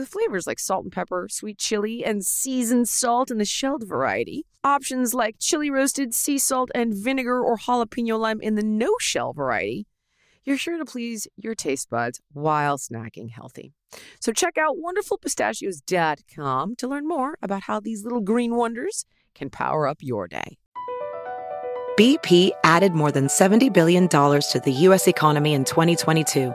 with flavors like salt and pepper, sweet chili, and seasoned salt in the shelled variety, options like chili roasted, sea salt, and vinegar or jalapeno lime in the no shell variety, you're sure to please your taste buds while snacking healthy. So check out wonderfulpistachios.com to learn more about how these little green wonders can power up your day. BP added more than $70 billion to the U.S. economy in 2022.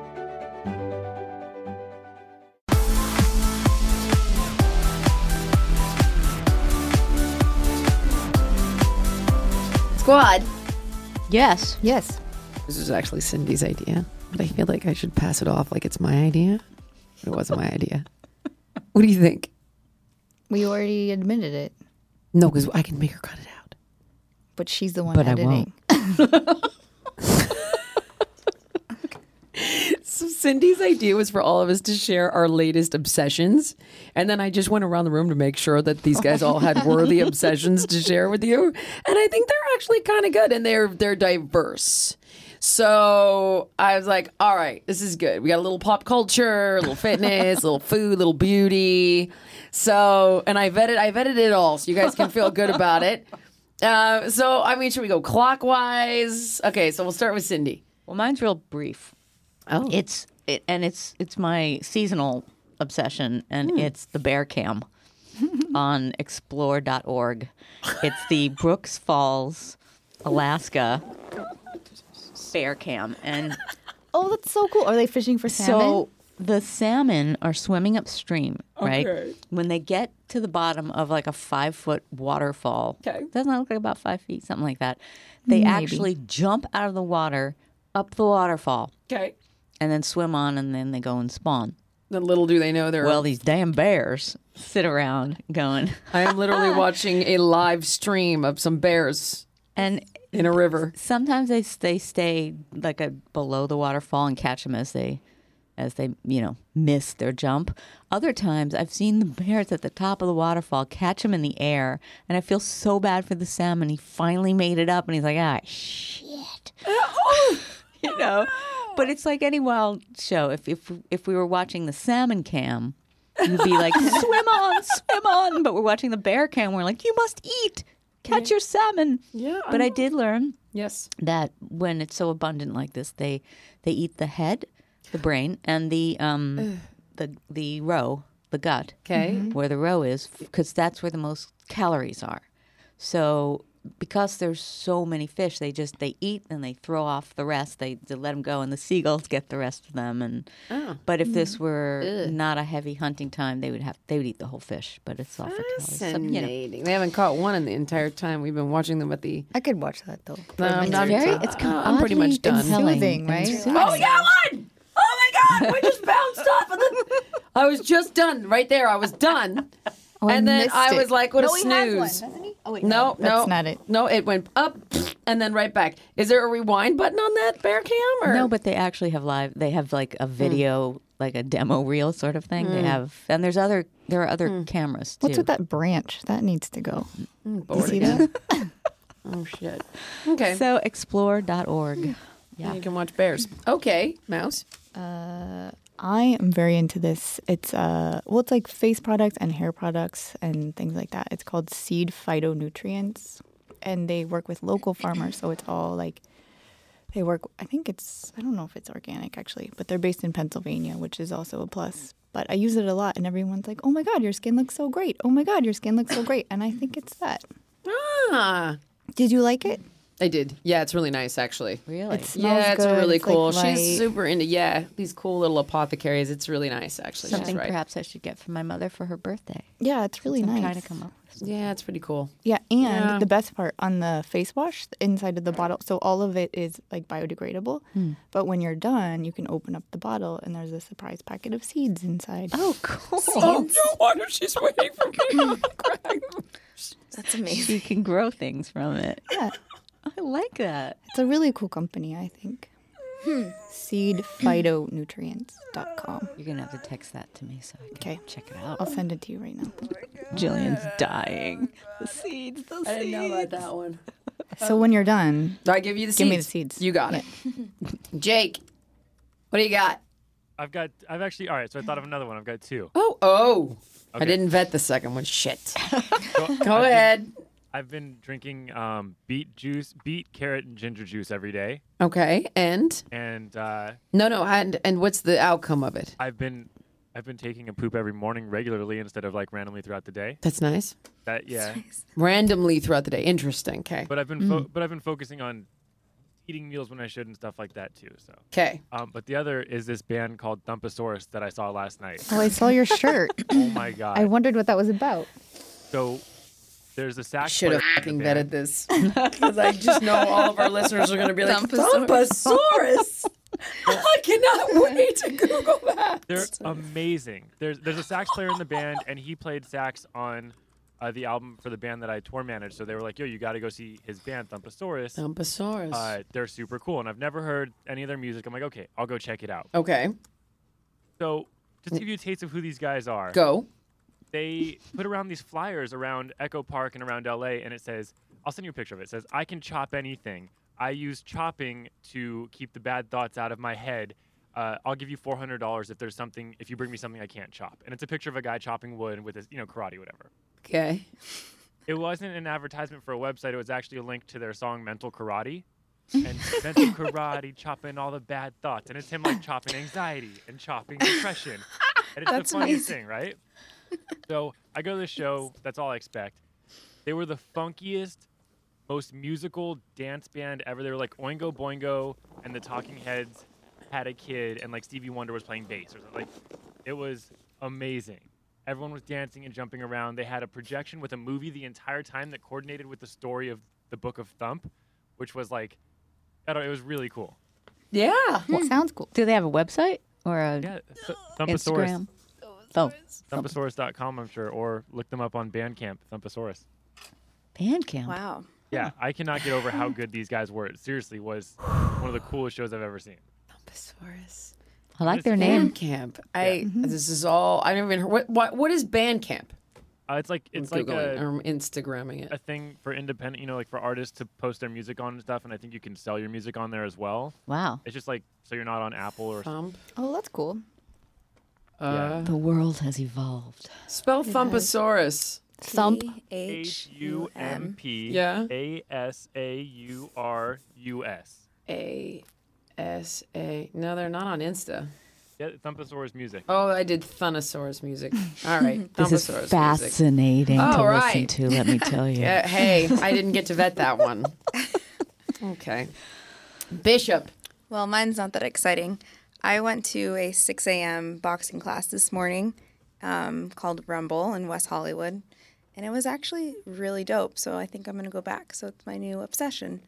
Squad. Yes. Yes. This is actually Cindy's idea, but I feel like I should pass it off like it's my idea. But it wasn't my idea. What do you think? We already admitted it, No, because I can make her cut it out. but she's the one But I editing. So Cindy's idea was for all of us to share our latest obsessions, and then I just went around the room to make sure that these guys all had worthy obsessions to share with you, and I think they're actually kind of good and they're they're diverse. So I was like, all right, this is good. We got a little pop culture, a little fitness, a little food, a little beauty. So, and I vetted, I vetted it all, so you guys can feel good about it. Uh, so, I mean, should we go clockwise? Okay, so we'll start with Cindy. Well, mine's real brief. Oh, It's it, and it's it's my seasonal obsession, and hmm. it's the bear cam on explore.org. It's the Brooks Falls, Alaska bear cam, and Oh, that's so cool. Are they fishing for salmon? so the salmon are swimming upstream, right? When they get to the bottom of like a five foot waterfall, Okay. doesn't that look like about five feet, something like that? They actually jump out of the water up the waterfall okay. And then swim on, and then they go and spawn. Then little do they know they're. Well, these damn bears sit around going, I am literally watching a live stream of some bears and in a river. sometimes they they stay like a below the waterfall and catch them as they as they you know miss their jump. Other times I've seen the bears at the top of the waterfall catch them in the air, and I feel so bad for the salmon. He finally made it up, and he's like, ah, shit, you know. But it's like any wild show. If if if we were watching the salmon cam. You'd be like, swim on, swim on. But we're watching the bear cam. We're like, you must eat, catch your salmon. Yeah, But I did learn Yes. that when it's so abundant like this, they they eat the head, the brain, and the um the the roe, the gut, Okay. where the roe is, because that's where the most calories are. So because there's so many fish, they just they eat and they throw off the rest. They, they let them go, and the seagulls get the rest of them. And oh. but if this mm-hmm. were not a heavy hunting time, they would have they would eat the whole fish. But it's all for calories. So, you know. Fascinating. They haven't caught one in the entire time we've been watching them at the. I could watch that though. No, I'm It's not- very, it's I'm pretty much done. compelling Soothing, right? soothing. Oh, we got one! Oh my God! We just bounced off of the. I was just done right there. I was done. Oh, I and then missed I it. was like, what no, a he has one, snooze. doesn't he? Oh wait, No, no, that's not it. No, it went up and then right back. Is there a rewind button on that bear cam? Or? No, but they actually have live. They have like a hmm. video, like a demo reel sort of thing. They hmm. have, and there's other. There are other hmm. cameras too. What's with that branch? That needs to go. You see again. that? Oh shit. Okay. So explore.org. yeah. You can watch bears. Okay, mouse. Uh, I am very into this. It's uh well it's like face products and hair products and things like that. It's called Seed Phytonutrients and they work with local farmers, so it's all like they work I think it's I don't know if it's organic actually, but they're based in Pennsylvania, which is also a plus. But I use it a lot and everyone's like, "Oh my god, your skin looks so great. Oh my god, your skin looks so great." And I think it's that. Ah. Did you like it? I did. Yeah, it's really nice actually. Really? It yeah, it's good. really It's, like, cool. light. She's super into yeah these cool little apothecaries. It's really nice actually. Something She's right. perhaps I should get for my mother for her birthday. Yeah, it's really I'm nice. trying to come up with something. Yeah, it's pretty cool. Yeah, and Yeah. the best part on the face wash, the inside of the bottle, so all of it is like biodegradable. Hmm. But when you're done, you can open up the bottle and there's a surprise packet of seeds inside. Oh, cool. Oh no wonder she's waiting for me. That's amazing. You can grow things from it. Yeah, I like that. it's a really cool company, I think. Hmm. Seedphytonutrients.com. You're gonna have to text that to me so I can Okay. check it out. I'll send it to you right now. Jillian's dying. The seeds. The I seeds. didn't know about that one. So when you're done, Do I give you the Give seeds? me the seeds. You got it. Jake, what do you got? I've got. I've actually. All right. So I thought of another one. I've got two. Oh, oh. I didn't vet the second one. Shit. Go, Go ahead. I've been drinking um, beet juice, beet, carrot, and ginger juice every day, Okay, and and uh, no, no, and and what's the outcome of it? I've been. I've been taking a poop every morning regularly instead of like randomly throughout the day. That's nice. That yeah. Randomly throughout the day. Interesting. Okay. But I've been fo- but I've been focusing on eating meals when I should and stuff like that too. So, Okay. um, but the other is this band called Thumpasaurus that I saw last night. oh, I saw your shirt. oh my god! I wondered what that was about. so there's a sax Should have player in fucking the vetted band. this because I just know all of our listeners are going to be like Thumpasaurus. Thumpasaurus. I cannot wait to Google that. They're amazing. There's there's a sax player in the band, and he played sax on uh, the album for the band that I tour managed. So they were like, "Yo, you got to go see his band, Thumpasaurus. Thumpasaurus. Uh, they're super cool." And I've never heard any of their music. I'm like, "Okay, I'll go check it out." okay, So just to give you a taste of who these guys are, go. They put around these flyers around Echo Park and around LA, and it says, "I'll send you a picture of it." It says, "I can chop anything. I use chopping to keep the bad thoughts out of my head." Uh, I'll give you four hundred dollars if there's something if you bring me something I can't chop, and it's a picture of a guy chopping wood with his you know karate whatever. Okay. It wasn't an advertisement for a website. It was actually a link to their song Mental Karate. And mental karate, chopping all the bad thoughts. And it's him like chopping anxiety and chopping depression. And it's That's the funniest amazing. thing, right? So I go to the show. That's all I expect. They were the funkiest, most musical dance band ever. They were like Oingo Boingo and the Talking Heads had a kid, and like Stevie Wonder was playing bass or something. Like, it was amazing. Everyone was dancing and jumping around. They had a projection with a movie the entire time that coordinated with the story of the Book of Thump, which was like, I don't. It was really cool. Yeah. Well, sounds cool. Do they have a website or a Yeah, Th- Thumpasaurus. Instagram? Oh, Thumpasaurus.com, I'm sure, or look them up on Bandcamp. Thumpasaurus. Bandcamp. Wow. Yeah, I cannot get over how good these guys were. It seriously was one of the coolest shows I've ever seen. Thumpasaurus. I like their name. Bandcamp. I. This is all. I never even heard. What? What, what is Bandcamp? Uh, it's like it's I'm like Googling a, or Instagramming it. a it. thing for independent, you know, like for artists to post their music on and stuff. And I think you can sell your music on there as well. Wow. It's just like so you're not on Apple or Thump. Oh, that's cool. Uh, The world has evolved. spell Thumpasaurus. Thump. H U M P Yeah. A S A U R U S. A S A. No, they're not on Insta. Yeah, Thumpasaurus music. Oh, I did Thunosaurus music. All right, This is Thumpasaurus music. fascinating to All listen to, let me tell you. Yeah, hey, I didn't get to vet that one. Okay. Bishop. Well, mine's not that exciting. I went to a 6 a.m. boxing class this morning um, called Rumble in West Hollywood, and it was actually really dope. So I think I'm going to go back. So it's my new obsession.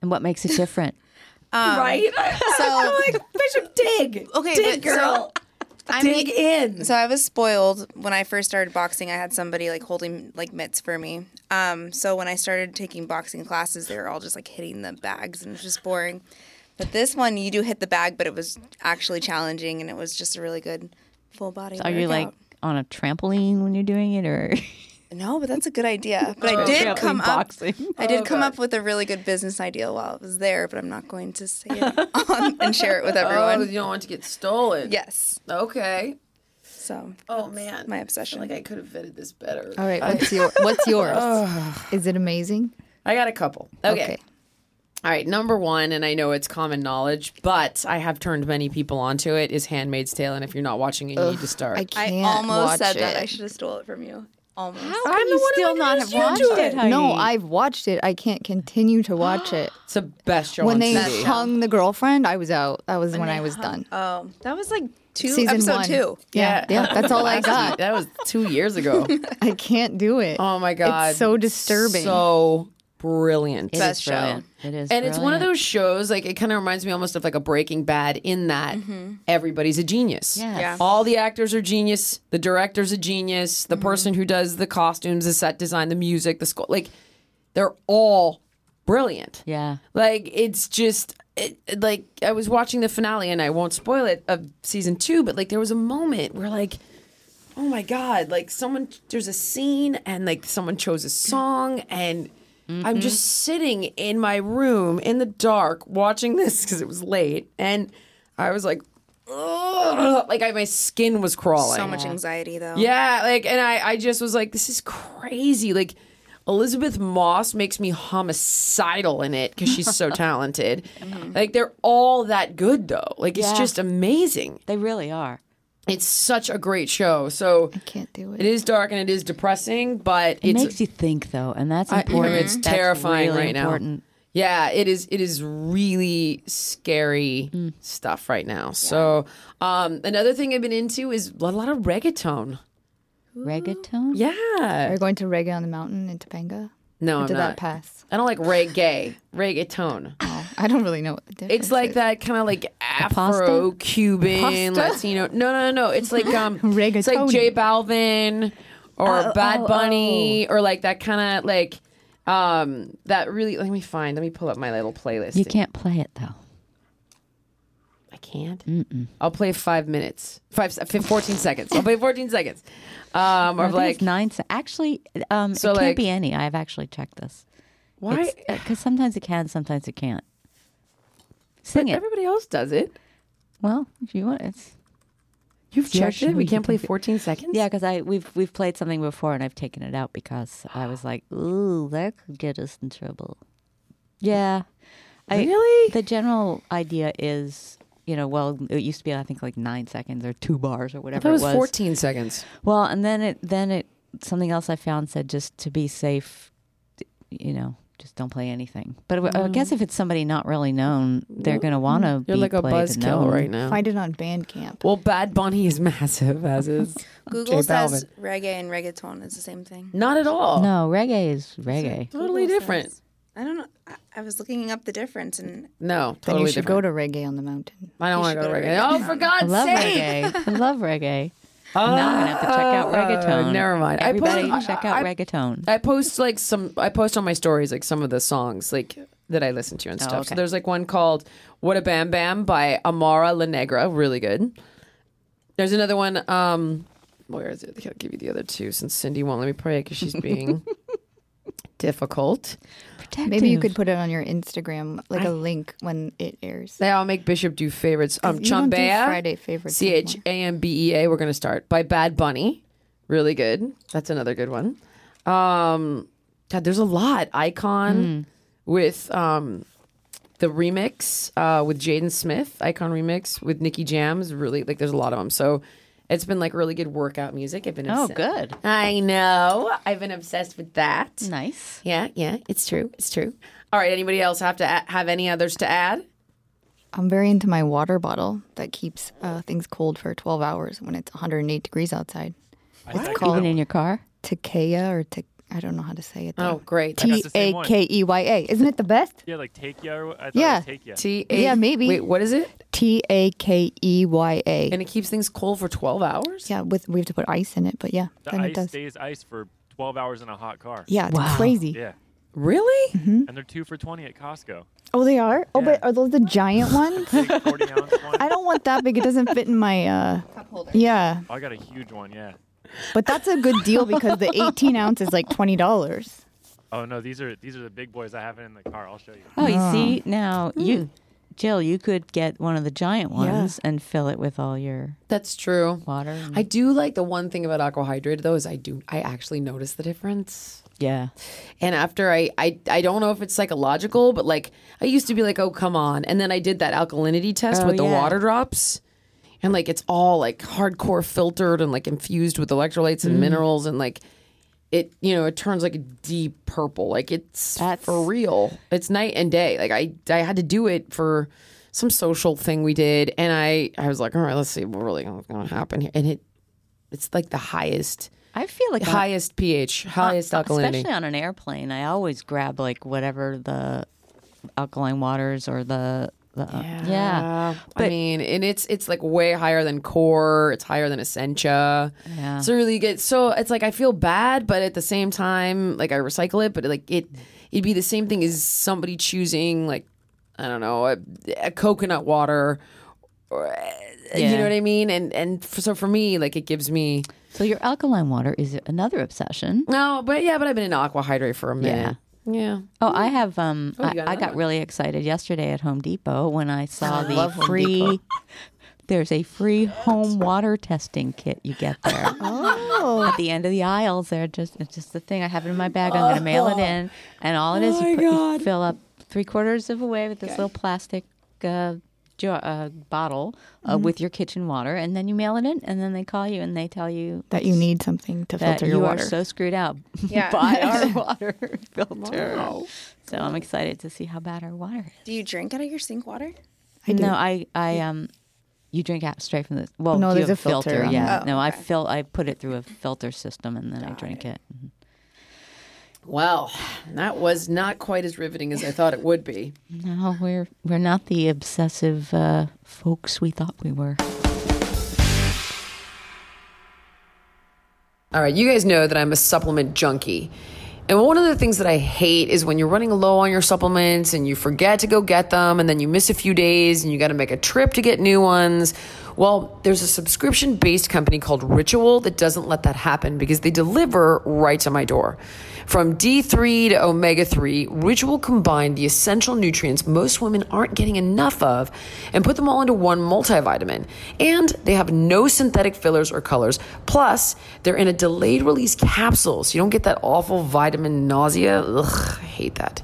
And what makes it different? right? So I'm like, Bishop, dig. Okay, dig, but so- girl. I dig mean, in. So I was spoiled when I first started boxing. I had somebody like holding like mitts for me. Um, so when I started taking boxing classes, they were all just like hitting the bags and it was just boring. But this one, you do hit the bag, but it was actually challenging and it was just a really good full body. So are you like on a trampoline when you're doing it or No, but that's a good idea. But I oh, did Trampoline come up. boxing? I did oh, come up with a really good business idea while I was there, but I'm not going to say it on and share it with Oh, everyone. you don't want to get stolen. Yes. Okay. So Oh man, my I obsession. feel like I could have vetted this better. All right, what's your what's yours? Is it amazing? I got a couple. Okay. Okay. All right, number one, and I know it's common knowledge, but I have turned many people onto it, is Handmaid's Tale, and if you're not watching it, you need to start. I I can't almost watch said that. it. I should have stole it from you. Almost. How I'm can the you one who still not have introduced you watched to it? it. No, I've watched it. I can't continue to watch it. It's the best show when on they TV. hung the girlfriend, I was out. That was when, I was hung- done. Oh, that was like two Season episode one. two. Yeah, yeah, that's all I got. That was two years ago. I can't do it. Oh my god, It's so disturbing. So brilliant. It is Best show. brilliant. It is, and it's one of those shows like it kind of reminds me almost of like a breaking bad in that mm-hmm. everybody's a genius Yes. Yeah. all the actors are genius the director's a genius the mm-hmm. person who does the costumes the set design the music the score like they're all brilliant Yeah. like it's just it, it- like I was watching the finale and I won't spoil it of season 2 but like there was a moment where like oh my god like someone there's a scene and like someone chose a song and I'm mm-hmm. just sitting in my room in the dark watching this because it was late and I was like Ugh, like I, my skin was crawling So much anxiety though. yeah, like, and I, I just was like, this is crazy. Like, Elisabeth Moss makes me homicidal in it because she's so talented. Mm-hmm. Like, they're all that good though. Like, it's just amazing. They really are. It's such a great show. So I can't do it. it is dark and it is depressing, but It it's makes you think though, and that's I- important. it's That's terrifying really right now. Yeah, it is. It is really scary Mm. stuff right now. So, um, another thing I've been into is a lot of reggaeton. Reggaeton. Yeah, Are you going to Reggae on the Mountain in Topanga? no, Or I'm did not. that pass? I don't like reggae, reggaeton. Oh, I don't really know what the difference It's like is. that kind of like? Afro Cuban Pasta? Latino. No, no, no, no. It's like um, it's like. J Balvin or Oh, Bad oh, Bunny or like that kind of like um that really. Let me find. Let me pull up my little playlist. You can't play it though. I can't. I'll play five minutes, five, fif- 14 seconds. I'll play 14 seconds. Um, I or think like, it's nine. se- Actually, um, So, it can't like- be any. I've actually checked this. why? Because sometimes it can, sometimes it can't. Sing But it. Everybody else does it. Well, if you want, it's You've Yeah, checked it. We can't play do- 14 seconds. yeah. Because I we've we've played something before and I've taken it out because I was like, ooh, that could get us in trouble. Yeah. I, Really? The general idea is, you know, well, it used to be I think like nine seconds or two bars or whatever That was it was. 14 seconds. Well, and then it then it something else I found said just to be safe, you know, just don't play anything. But I- I guess if it's somebody not really known, they're going to want to. Mm. You're like a buzzkill right now. Find it on Bandcamp. Well, Bad Bunny is massive, as is Google J says Balvin. reggae and reggaeton is the same thing. Not at all. No, reggae is reggae. Totally Google different. says- I don't know. I, I was looking up the difference, and No, Then totally you should different. go to Reggae on the Mountain. I don't want to go to reggae. reggae. Oh, for God's I love sake! reggae. I love reggae. now I'm gonna have to check out Uh, reggaeton. never mind. I Everybody, post- check out I- reggaeton. I post like some. I post on my stories like some of the songs like that I listen to and Oh, stuff. So okay. there's like one called "What a Bam Bam" by Amara La Negra, really good. There's another one. Um, where is it? I'll give you the other two since Cindy won't let me pray because she's being difficult. Maybe you could put it on your Instagram, like a link when it airs. They all make Bishop do favorites. Um, Chambea, Friday favorites C H A M B E A. We're gonna start by Bad Bunny. Really good. That's another good one. Um, God, there's a lot. Icon with um, the remix uh, with Jaden Smith. Icon remix with Nicky Jams. Really like. There's a lot of them. So it's been like really good workout music. I've been. Oh, good. I know. I've been obsessed with that. Nice. Yeah, yeah. It's true. It's true. All right. Anybody else have to a- have any others to add? I'm very into my water bottle that keeps uh, things cold for 12 hours when it's 108 degrees outside. I, I, got Even in your car. Takeya or Te- I don't know how to say it. Oh, great. I got T the same A one. K E Y A. Isn't it the best? Yeah, like take ya. Or, I thought Yeah. It was take ya. T A. Yeah, maybe. Wait, what is it? T A K E Y A. And it keeps things cold for 12 hours? Yeah, with we have to put ice in it, but yeah, The then it ice does. stays ice for 12 hours in a hot car. Yeah, it's Wow. crazy. Yeah, Really? and they're two for 20 at Costco. Oh, they are. Oh, but are those the giant ones? Big 40 ounce one. I don't want that big. It doesn't fit in my. uh Yeah, Oh, I got a huge one. Yeah. But that's a good deal because the 18 ounce is like twenty dollars. Oh no, these are these are the big boys. I have it in the car. I'll show you. Oh, you oh. see now hmm. you, Jill, you could get one of the giant ones and fill it with all your That's true. water. and- I do like the one thing about AQUAhydrate though is I do I actually notice the difference. yeah. And after I, I I don't know if it's psychological, but like I used to be like, oh come on, and then I did that alkalinity test Oh, with the yeah. water drops, and like it's all like hardcore filtered and like infused with electrolytes and mm. minerals, and like it you know it turns like a deep purple. Like it's That's- for real. It's night and day. Like I I had to do it for some social thing we did, and I I was like, all right, let's see what really going to happen here, and it it's like the highest I feel like highest pH, uh, highest alkalinity. Especially on an airplane, I always grab like whatever the alkaline waters or the, the uh, yeah. I But- mean, and it's it's like way higher than core. It's higher than Essentia. Yeah. So really good. So it's like I feel bad, but at the same time, like I recycle it. But like it, it'd be the same thing as somebody choosing like I don't know a, a coconut water. Or, You know what I mean? And and for, so for me, like it gives me So your alkaline water is another obsession. no, but yeah, but I've been in AQUAhydrate for a minute. Yeah. Oh, I have. Um, Oh, you I, got I got really excited yesterday at Home Depot when I saw I the free. There's a free home water testing kit you get there. Oh, At the end of the aisles, there just it's just the thing. I have it in my bag. I'm going to mail it in, and all it is, Oh you, put, you fill up three quarters of a way with this little plastic uh, jar, uh, bottle uh, Mm-hmm. with your kitchen water, and then you mail it in, and then they call you and they tell you that you need something to that filter you your are so screwed out Yeah. by our water filter. So I'm excited to see how bad our water is. Do you drink out of your sink water? I do. No, I, I, um, you drink out straight from the well. No, you there's a filter on Yeah, it. no, I fill. I put it through a filter system and then I drink it. Well, that was not quite as riveting as I thought it would be. No, we're we're not the obsessive uh, folks we thought we were. All right, you guys know that I'm a supplement junkie. And one of the things that I hate is when you're running low on your supplements and you forget to go get them and then you miss a few days and you got to make a trip to get new ones. Well, there's a subscription based company called Ritual that doesn't let that happen because they deliver right to my door. From D3 to omega 3, Ritual combined the essential nutrients most women aren't getting enough of and put them all into one multivitamin. And they have no synthetic fillers or colors. Plus, they're in a delayed release capsule, so you don't get that awful vitamin nausea. Ugh, hate that.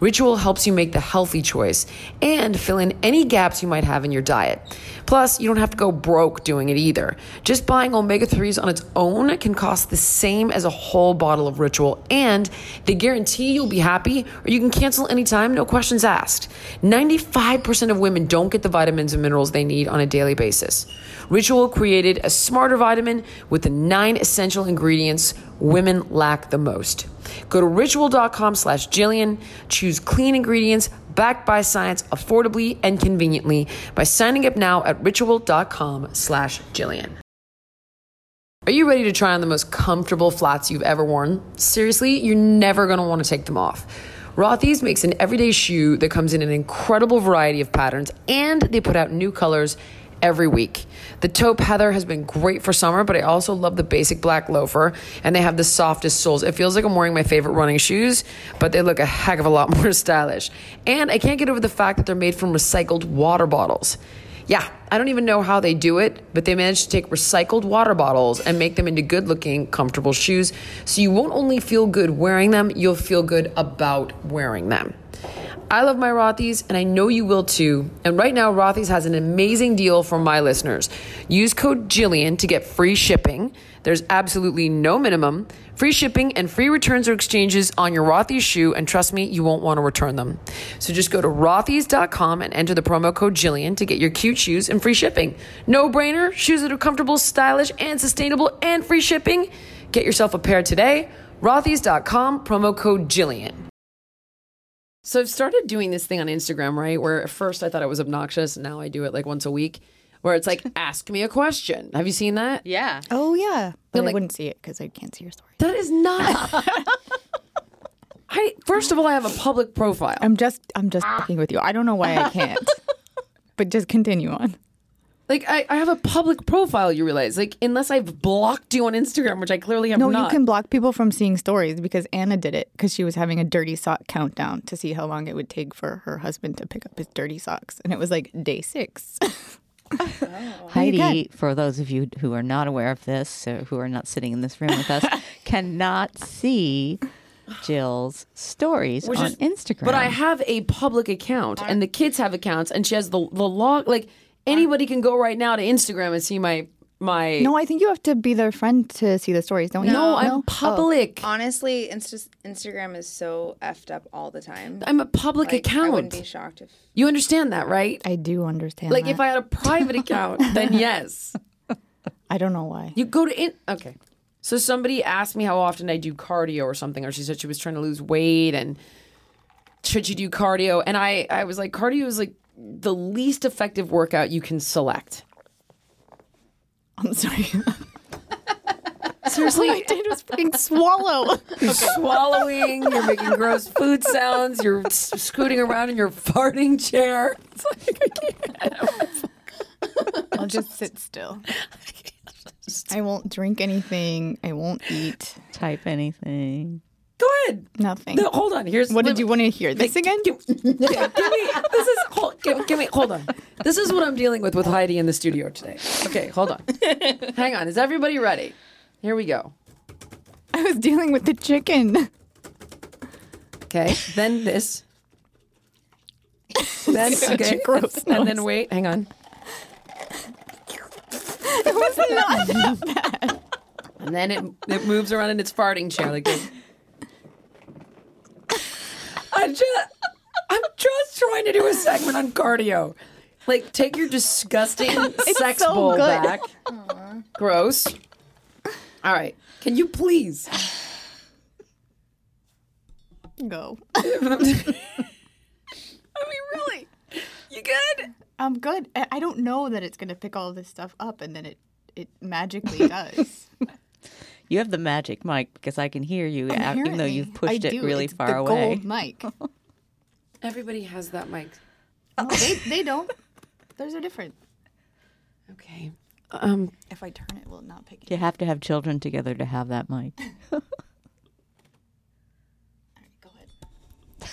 Ritual helps you make the healthy choice and fill in any gaps you might have in your diet. Plus, you don't have to go broke doing it either. Just buying omega 3s on its own can cost the same as a whole bottle of Ritual, and they guarantee you'll be happy or you can cancel anytime, no questions asked. 95% of women don't get the vitamins and minerals they need on a daily basis. Ritual created a smarter vitamin with the nine essential ingredients women lack the most. Go to ritual.com slash Jillian, choose clean ingredients backed by science affordably and conveniently by signing up now at ritual.com slash Jillian. Are you ready to try on the most comfortable flats you've ever worn? Seriously, you're never want to take them off. Rothy's makes an everyday shoe that comes in an incredible variety of patterns and they put out new colors every week. The taupe heather has been great for summer, but I also love the basic black loafer and they have the softest soles. It feels like I'm wearing my favorite running shoes, but they look a heck of a lot more stylish. And I can't get over the fact that they're made from recycled water bottles. Yeah, I don't even know how they do it, but they managed to take recycled water bottles and make them into good looking, comfortable shoes. So you won't only feel good wearing them, you'll feel good about wearing them. I love my Rothy's and I know you will too. And right now, Rothy's has an amazing deal for my listeners. Use code Jillian to get free shipping. There's absolutely no minimum, free shipping, and free returns or exchanges on your Rothy's shoe. And trust me, you won't want to return them. So just go to rothys.com and enter the promo code Jillian to get your cute shoes and free shipping. No brainer, shoes that are comfortable, stylish, and sustainable, and free shipping. Get yourself a pair today. Rothys.com, promo code Jillian. So I've started doing this thing on Instagram, right? Where at first I thought it was obnoxious. Now I do it like once a week, where it's like, ask me a question. Have you seen that? Yeah. Oh yeah, but like- I wouldn't see it because I can't see your story. That is not. I first of all, I have a public profile. I'm just I'm just fucking with you. I don't know why I can't. but just continue on. Like I, I have a public profile. You realize, like, unless I've blocked you on Instagram, which I clearly have not. No, not. you can block people from seeing stories because Anna did it because she was having a dirty sock countdown to see how long it would take for her husband to pick up his dirty socks, and it was like day six. Heidi, for those of you who are not aware of this, so who are not sitting in this room with us, cannot see Jill's stories Which on is- Instagram. But I have a public account, and the kids have accounts, and she has the the log. Like anybody can go right now to Instagram and see my my. No, I think you have to be their friend to see the stories, don't you? No, I'm Oh. public. Honestly, Insta- Instagram is so effed up all the time. I'm a public Like, I wouldn't account. be shocked if You understand that, right? I do understand. Like that. if I had a private account, then yes. I don't know why. You go to in okay. So somebody asked me how often I do cardio or something, or she said she was trying to lose weight and should she do cardio? And I I was like, cardio is like the least effective workout you can select. I'm sorry. Seriously, All I did was fucking swallow. you're swallowing, you're making gross food sounds, you're scooting around in your farting chair. It's like I can't. I'll just sit still. I won't drink anything. I won't eat Type anything. Go ahead. nothing. No, hold on. Here's What did you want to hear? This again? Give, give me this is hold, give, give me hold on. This is what I'm dealing with with Heidi in the studio today. Okay, hold on. Hang on. Is everybody ready? Here we go. I was dealing with the chicken. Okay. Then this. Then okay. gross And then wait. Hang on. It was not that bad. And then it it moves around in its farting chair like this. I just I'm just trying to do a segment on cardio. Like take your disgusting sex so bowl good. back. Gross. All right. Can you please? Go. I mean, really? You good? I'm good. I I don't know that it's gonna pick all this stuff up, and then it it magically does. You have the magic mic because I can hear you, out, even though you've I pushed it do. really It's far the away. Gold mic. Everybody has that mic. No, they they don't. Theirs are different. Okay. Um. If I turn it, will it not pick it. You have to have children together to have that mic. Go ahead.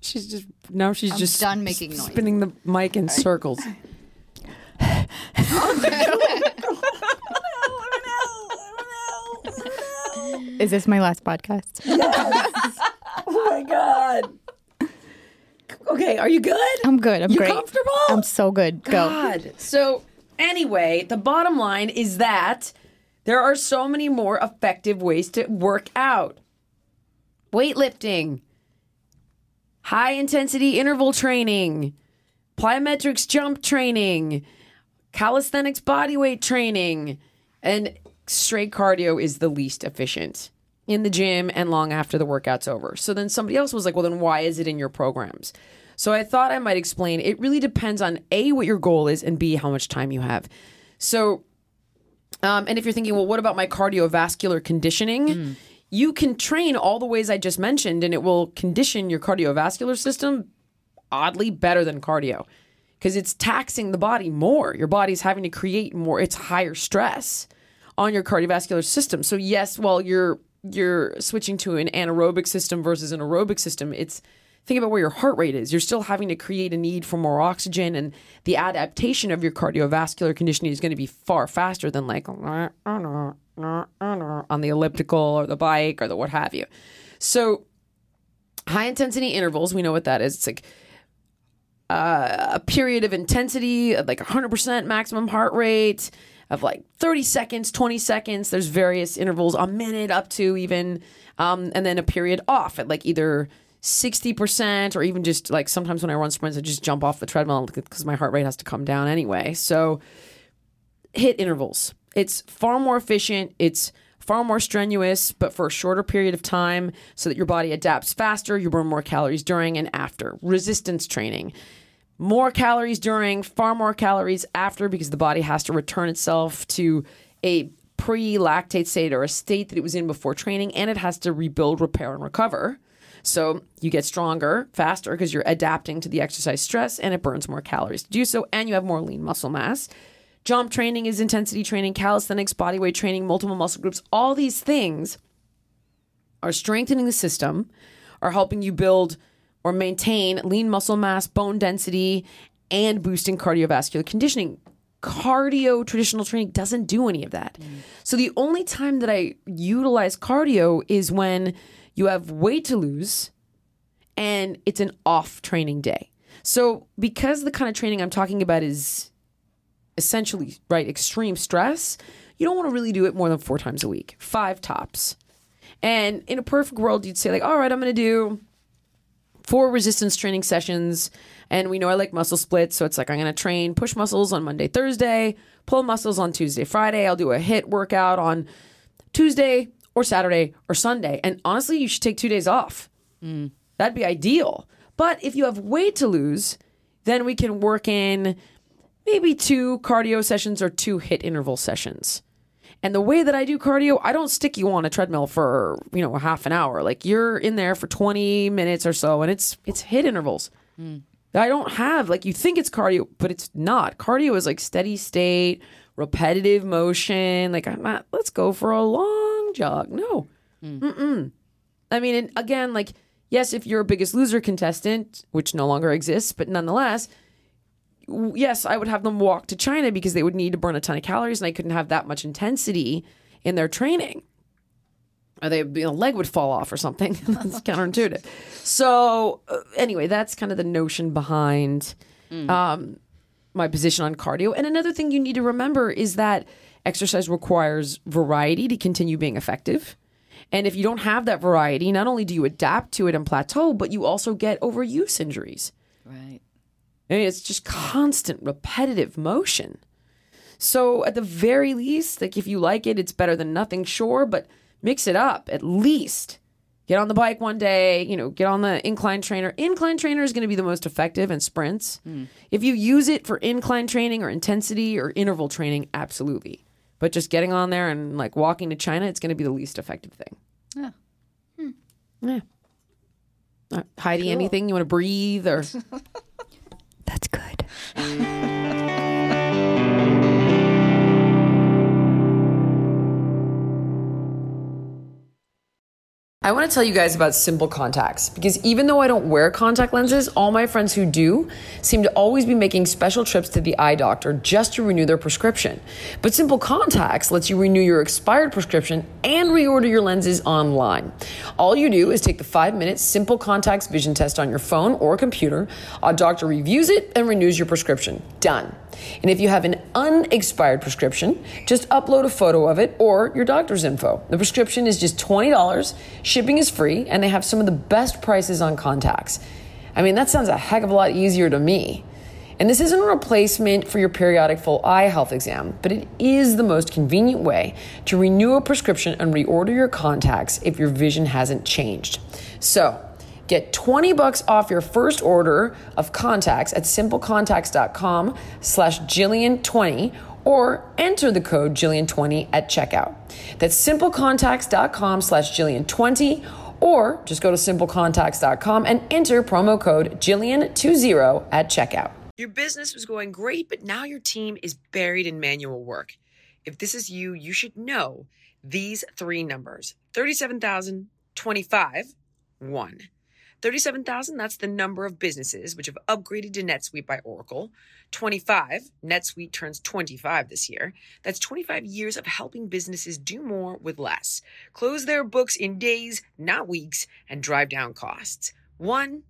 She's just now. She's I'm just done making noise. spinning the mic in circles. Is this my last podcast? Yes. oh my god. Okay, are you good? I'm good. I'm You great. comfortable? I'm so good. Go. God. So anyway, the bottom line is that there are so many more effective ways to work out. Weightlifting, high intensity interval training, plyometrics jump training, calisthenics bodyweight training, and straight cardio is the least efficient in the gym and long after the workout's over. So then somebody else was like, well, then why is it in your programs? So I thought I might explain. It really depends on A, what your goal is, and B, how much time you have. So, um, and if you're thinking, well, what about my cardiovascular conditioning? You can train all the ways I just mentioned, and it will condition your cardiovascular system oddly better than cardio because it's taxing the body more. Your body's having to create more, it's higher stress on your cardiovascular system. So yes, while you're you're switching to an anaerobic system versus an aerobic system, it's think about where your heart rate is. You're still having to create a need for more oxygen and the adaptation of your cardiovascular conditioning is going to be far faster than like on the elliptical or the bike or the what have you. So high intensity intervals, we know what that is. It's like uh, a period of intensity, like 100% maximum heart rate, of like 30 seconds, 20 seconds. There's various intervals, a minute up to even, um, and then a period off at like either 60% or even just like sometimes when I run sprints, I just jump off the treadmill because my heart rate has to come down anyway. So HIIT intervals. It's far more efficient. It's far more strenuous, but for a shorter period of time so that your body adapts faster. You burn more calories during and after. Resistance training. More calories during, far more calories after because the body has to return itself to a pre lactate state or a state that it was in before training and it has to rebuild, repair, and recover. So you get stronger faster because you're adapting to the exercise stress and it burns more calories to do so, and you have more lean muscle mass. Jump training is intensity training, calisthenics, bodyweight training, multiple muscle groups. All these things are strengthening the system, are helping you build or maintain lean muscle mass, bone density, and boosting cardiovascular conditioning. Cardio traditional training doesn't do any of that. So the only time that I utilize cardio is when you have weight to lose and it's an off training day. So because the kind of training I'm talking about is essentially right extreme stress, you don't want to really do it more than four times a week, five tops. And in a perfect world, you'd say like, all right, I'm going to do four resistance training sessions. And we know I like muscle splits. So it's like I'm going to train push muscles on Monday, Thursday, pull muscles on Tuesday, Friday. I'll do a HIIT workout on Tuesday or Saturday or Sunday. And honestly, you should take two days off. Mm. That'd be ideal. But if you have weight to lose, then we can work in maybe two cardio sessions or two HIIT interval sessions. And the way that I do cardio, I don't stick you on a treadmill for, you know, a half an hour. Like you're in there for 20 minutes or so and it's it's HIIT intervals. Mm. I don't have like you think it's cardio, but it's not. Cardio is like steady state, repetitive motion. Like I'm not let's go for a long jog. No. Mm. Mm-mm. I mean, and again, like yes, if you're a biggest loser contestant, which no longer exists, but nonetheless, yes, I would have them walk to China because they would need to burn a ton of calories and I couldn't have that much intensity in their training. Or they, you know, leg would fall off or something. that's counterintuitive. So, uh, anyway, that's kind of the notion behind um, my position on cardio. And another thing you need to remember is that exercise requires variety to continue being effective. And if you don't have that variety, not only do you adapt to it and plateau, but you also get overuse injuries. Right. I mean, it's just constant, repetitive motion. So at the very least, like if you like it, it's better than nothing, sure, but mix it up at least. Get on the bike one day, you know, get on the incline trainer. Incline trainer is going to be the most effective in sprints. If you use it for incline training or intensity or interval training, absolutely. But just getting on there and like walking to China, it's going to be the least effective thing. Yeah. Yeah. Uh, Heidi, anything you want to breathe or? That's good. I want to tell you guys about Simple Contacts because even though I don't wear contact lenses, all my friends who do seem to always be making special trips to the eye doctor just to renew their prescription. But Simple Contacts lets you renew your expired prescription and reorder your lenses online. All you do is take the five minute Simple Contacts vision test on your phone or computer. A doctor reviews it and renews your prescription. Done. And if you have an unexpired prescription, just upload a photo of it or your doctor's info. The prescription is just $20, shipping is free, and they have some of the best prices on contacts. I mean, that sounds a heck of a lot easier to me. And this isn't a replacement for your periodic full eye health exam, but it is the most convenient way to renew a prescription and reorder your contacts if your vision hasn't changed. So, Get 20 bucks off your first order of contacts at simplecontacts.com slash Jillian20 or enter the code Jillian20 at checkout. That's simplecontacts.com slash Jillian20 or just go to simplecontacts.com and enter promo code Jillian20 at checkout. Your business was going great, but now your team is buried in manual work. If this is you, you should know these three numbers 37,000, 25, 1. 37,000, that's the number of businesses which have upgraded to NetSuite by Oracle. 25, NetSuite turns 25 this year. That's 25 years of helping businesses do more with less, close their books in days, not weeks, and drive down costs. One,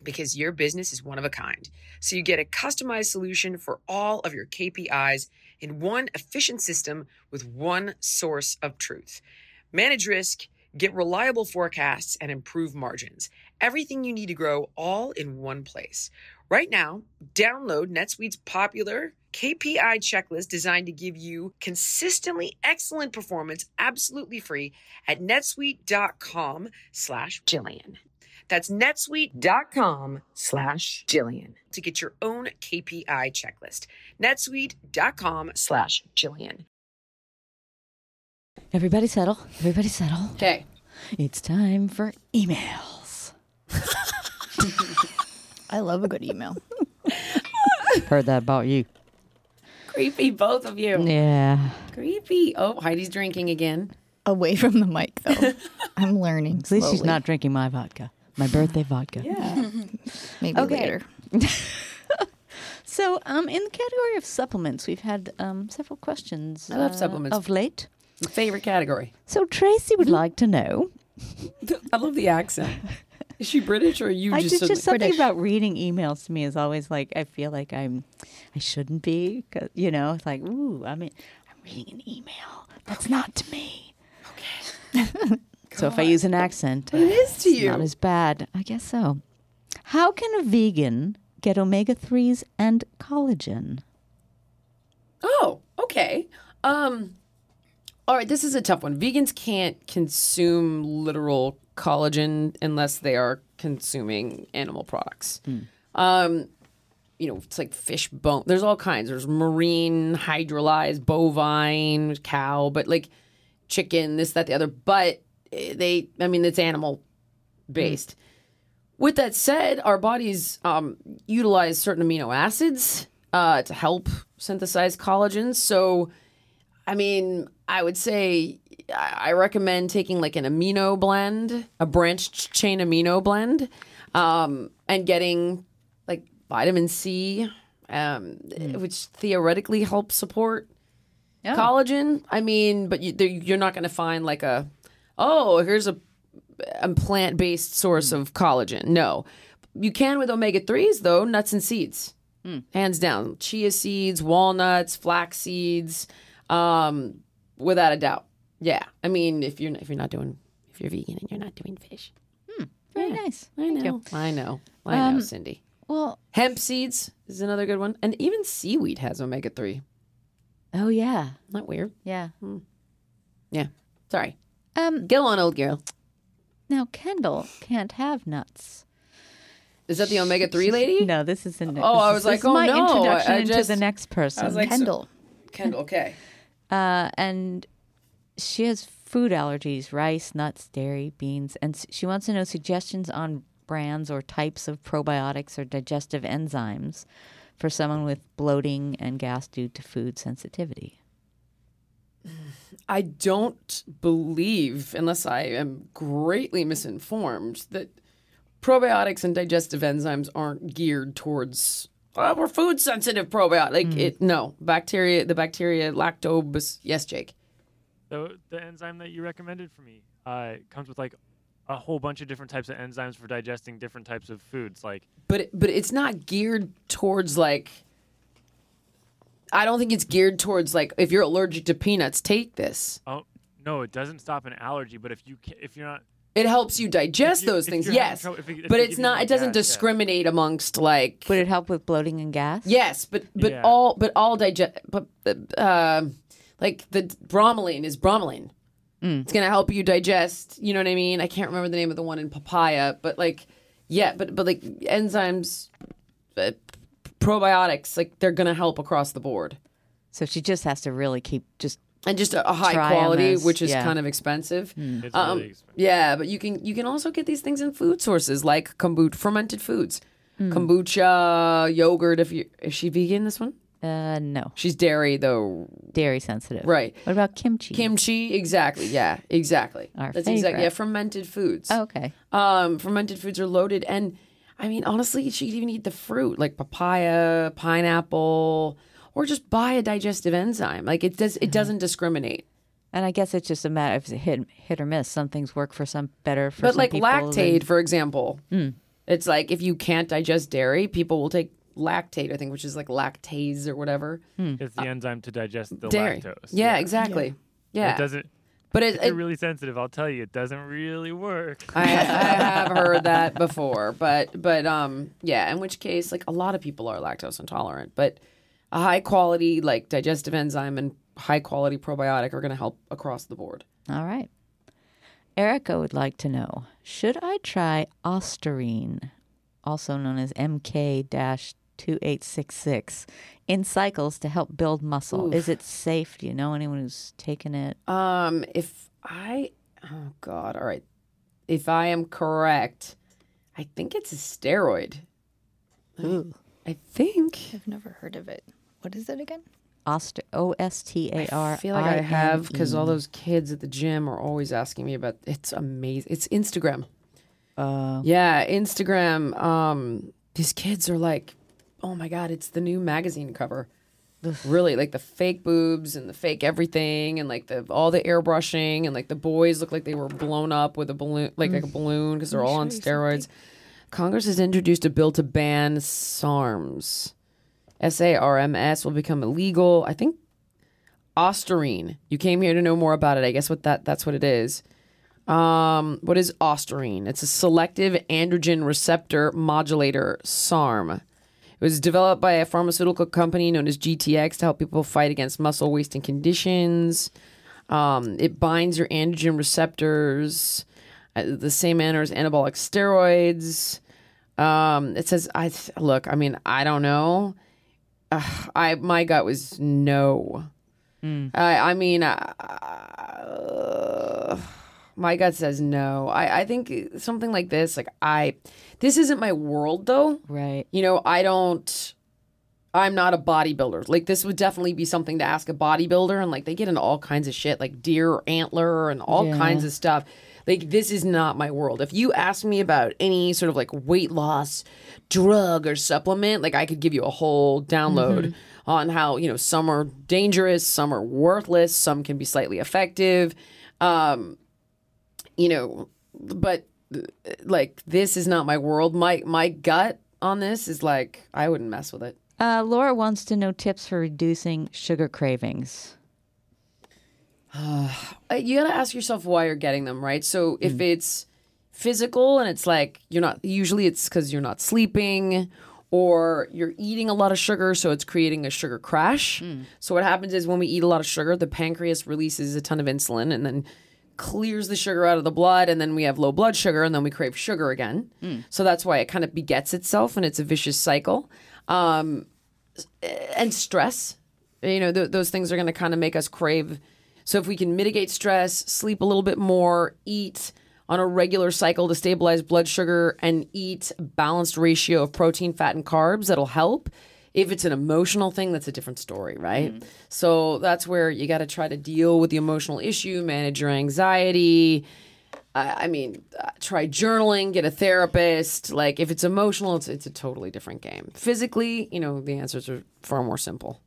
because your business is one of a kind. So you get a customized solution for all of your KPIs in one efficient system with one source of truth. Manage risk, get reliable forecasts, and improve margins. Everything you need to grow all in one place. Right now, download NetSuite's popular KPI checklist designed to give you consistently excellent performance absolutely free at netsuite.com slash Jillian. That's netsuite.com slash Jillian to get your own KPI checklist. netsuite.com slash Jillian. Everybody settle. Everybody settle. Okay. It's time for emails. I love a good email. Heard that about you. Creepy, both of you. Yeah. Creepy. Oh, Heidi's drinking again. Away from the mic, though. I'm learning. At least she's slowly. not drinking my vodka. My birthday vodka. Yeah. Maybe Okay. later. So, um, in the category of supplements, we've had um, several questions. I love uh, supplements. of late. Favorite category. So Tracy would like to know I love the accent. Is she British or are you I just, just, just something British. about reading emails to me is always like I feel like I'm I shouldn't be you know it's like ooh I mean I'm reading an email that's not to me okay so if I use an accent But it is to it's you. not as bad I guess so how can a vegan get omega threes and collagen Oh, okay. Um all right, this is a tough one. Vegans can't consume literal collagen unless they are consuming animal products. Um you know, it's like fish bone. There's all kinds. There's marine, hydrolyzed, bovine, cow, but like chicken, this, that, the other. But eh, they, I mean, it's animal based. With that said, our bodies um, utilize certain amino acids uh, to help synthesize collagen. So, I mean, I would say I recommend taking like an amino blend, a branched chain amino blend, um, and getting like vitamin C, um, which theoretically helps support collagen. I mean, but you, you're not going to find like a, oh, here's a, a plant based source of collagen. No. You can with omega 3s, though, nuts and seeds. Hands down. Chia seeds, walnuts, flax seeds, um, without a doubt. Yeah. I mean, if you're, if you're not doing, if you're vegan and you're not doing fish. hmm. very nice I Thank know. you. I know. I know, Um, Cindy. well Hemp seeds is another good one. And even seaweed has omega 3. oh yeah Isn't weird? yeah Yeah. Sorry. um Go on, old girl. now Kendall can't have nuts Is that the omega 3 lady? no this isn't Oh, I was like, oh, my no, introduction I into just- the next person was like, so- Kendall. Kendall, okay. Uh, and she has food allergies rice nuts dairy beans and she wants to know suggestions on brands or types of probiotics or digestive enzymes for someone with bloating and gas due to food sensitivity I don't believe, unless I am greatly misinformed, that probiotics and digestive enzymes aren't geared towards. Oh, we're food sensitive probiotic. Like it, no bacteria. The bacteria lactobacillus. Yes, Jake. So the enzyme that you recommended for me uh, comes with like a whole bunch of different types of enzymes for digesting different types of foods. Like But it, but it's not geared towards like. I don't think it's geared towards like if you're allergic to peanuts, take this. oh no, it doesn't stop an allergy. But if you ca- if you're not It helps you digest you- those things, yes. trouble- if it- if but it's not. It doesn't gas, yeah. discriminate amongst like. would it help with bloating and gas Yes, but but Yeah. all but all digest but uh, like the bromelain is bromelain. It's gonna help you digest. You know what I mean? I can't remember the name of the one in papaya, but like yeah, but but like enzymes, uh, probiotics, like they're gonna help across the board. so she just has to really keep just And just a, a high Try 'em quality, as- which is yeah. kind of expensive. it's Um, really expensive. Yeah, but you can you can also get these things in food sources like kombucha, fermented foods, kombucha, yogurt. If you is she vegan? This one, uh no she's dairy though, dairy sensitive right? what about kimchi Kimchi, exactly. Yeah, exactly. Our That's exactly yeah. Fermented foods. oh, okay Um, fermented foods are loaded, and I mean honestly, she could even eat the fruit like papaya, pineapple, or just buy a digestive enzyme. Like it does. Mm-hmm. It doesn't discriminate. And I guess it's just a matter of hit, hit or miss. Some things work for some better for some. but some like people lactate, than- for example, Hmm. it's like if you can't digest dairy, people will take lactate. I think, which is like lactase or whatever. It's the enzyme to digest the dairy. lactose. Yeah, exactly. Yeah, It doesn't. but it, If you're it, really sensitive, I'll tell you, it doesn't really work. I, I have heard that before, but but um yeah, in which case like a lot of people are lactose intolerant, but a high quality like digestive enzyme and high quality probiotic are going to help across the board. All right. Erica would like to know Should I try Ostarine, also known as MK 2866, in cycles to help build muscle? Is it safe? Do you know anyone who's taken it? Um if I oh god, all right. If I am correct, I think it's a steroid. Ooh. I think I've never heard of it. What is it again? Oster, O S T A R. I feel like I have because all those kids at the gym are always asking me about. It's amazing. It's Instagram. Uh, Yeah, Instagram. Um, these kids are like, oh my god, it's the new magazine cover. Really, like the fake boobs and the fake everything, and like the all the airbrushing, and like the boys look like they were blown up with a balloon, like, like a balloon, because they're all on steroids. Congress has introduced a bill to ban SARMs. S A R M S will become illegal. I think Ostarine. You came here to know more about it. I guess what that that's what it is. Um, what is Ostarine? It's a selective androgen receptor modulator SARM. It was developed by a pharmaceutical company known as GTX to help people fight against muscle wasting conditions. Um, it binds your androgen receptors the same manner as anabolic steroids. Um, it says, I th- look. I mean, I don't know. I my gut was no. I I mean, uh, my gut says no. I I think something like this, like I, this isn't my world though. Right. You know, I don't. I'm not a bodybuilder. Like this would definitely be something to ask a bodybuilder, and like they get into all kinds of shit, like deer antler and all Yeah. kinds of stuff. Like this is not my world. If you ask me about any sort of like weight loss drug or supplement, like I could give you a whole download on how you know some are dangerous, some are worthless, some can be slightly effective. Um, you know, but uh, like this is not my world. My my gut on this is like I wouldn't mess with it. Uh, Laura wants to know tips for reducing sugar cravings. Uh, you got to ask yourself why you're getting them, right? So if it's physical and it's like you're not, usually it's because you're not sleeping or you're eating a lot of sugar, so it's creating a sugar crash. So what happens is when we eat a lot of sugar, the pancreas releases a ton of insulin and then clears the sugar out of the blood, and then we have low blood sugar, and then we crave sugar again. So that's why it kind of begets itself, and it's a vicious cycle. Um, and stress. You know, th- those things are going to kind of make us crave. So if we can mitigate stress, sleep a little bit more, eat on a regular cycle to stabilize blood sugar, and eat a balanced ratio of protein, fat, and carbs, that'll help. If it's an emotional thing, that's a different story, right? So that's where you got to try to deal with the emotional issue, manage your anxiety. I I mean, uh, try journaling, get a therapist. Like, if it's emotional, it's, it's a totally different game. Physically, you know, the answers are far more simple.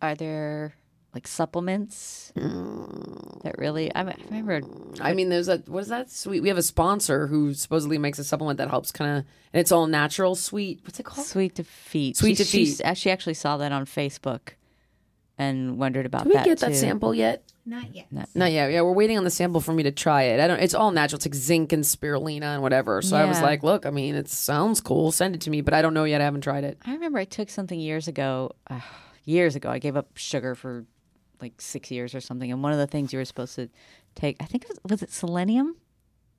Are there like supplements that really? I, I remember. I mean, there's a, what is that? Sweet. We have a sponsor who supposedly makes a supplement that helps kind of, and it's all natural, sweet. What's it called? Sweet defeat. Sweet she, Defeat. She, she actually saw that on Facebook and wondered about Did we that get that sample yet? Not yet. Not yet. Yeah, we're waiting on the sample for me to try it. I don't. It's all natural. It's like zinc and spirulina and whatever. So I was like, look, I mean, it sounds cool. Send it to me, but I don't know yet. I haven't tried it. I remember I took something years ago. Uh, years ago, I gave up sugar for like six years or something. And one of the things you were supposed to take, I think it was was it selenium?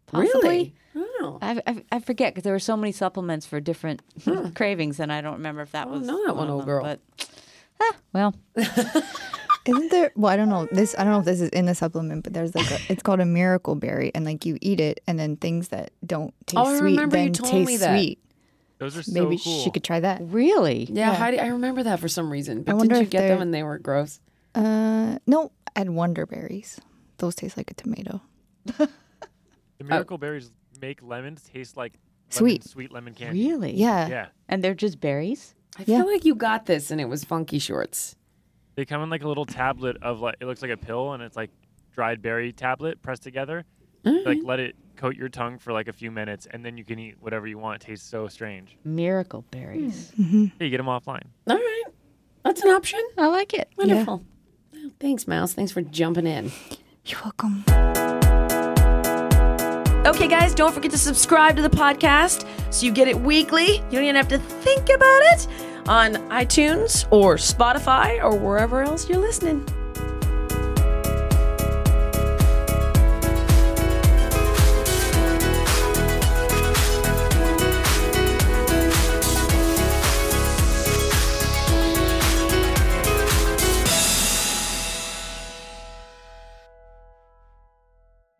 Possibly? Really? Oh. I, I, I forget because there were so many supplements for different cravings, and I don't remember if that was know that one, of old them, girl. But ah, well, Isn't there? Well, I don't know. This I don't know if this is in the supplement, but there's like a, it's called a miracle berry, and like you eat it, and then things that don't taste Oh, I sweet remember you then told taste me that. sweet. Those are so Maybe cool. she could try that. really, Yeah, Heidi, I remember that for some reason. But wonder didn't you if get them they're- and they were gross? Uh, no, I had Wonder berries. Those taste like a tomato. The uh, miracle berries make lemons taste like lemon- Sweet. sweet lemon candy. really, Yeah. Yeah, And they're just berries. I feel like you got this and it was funky shorts. they come in like a little tablet of like it looks like a pill and it's like dried berry tablet pressed together. Mm-hmm. Like let it coat your tongue for like a few minutes and then you can eat whatever you want. It tastes so strange. Miracle berries. Hmm. Mm-hmm. Hey, you get them offline. All right. That's an option. I like it. Wonderful. Well, Thanks, Miles. Thanks for jumping in. You're welcome. Okay, guys, don't forget to subscribe to the podcast so you get it weekly. You don't even have to think about it on iTunes or Spotify or wherever else you're listening.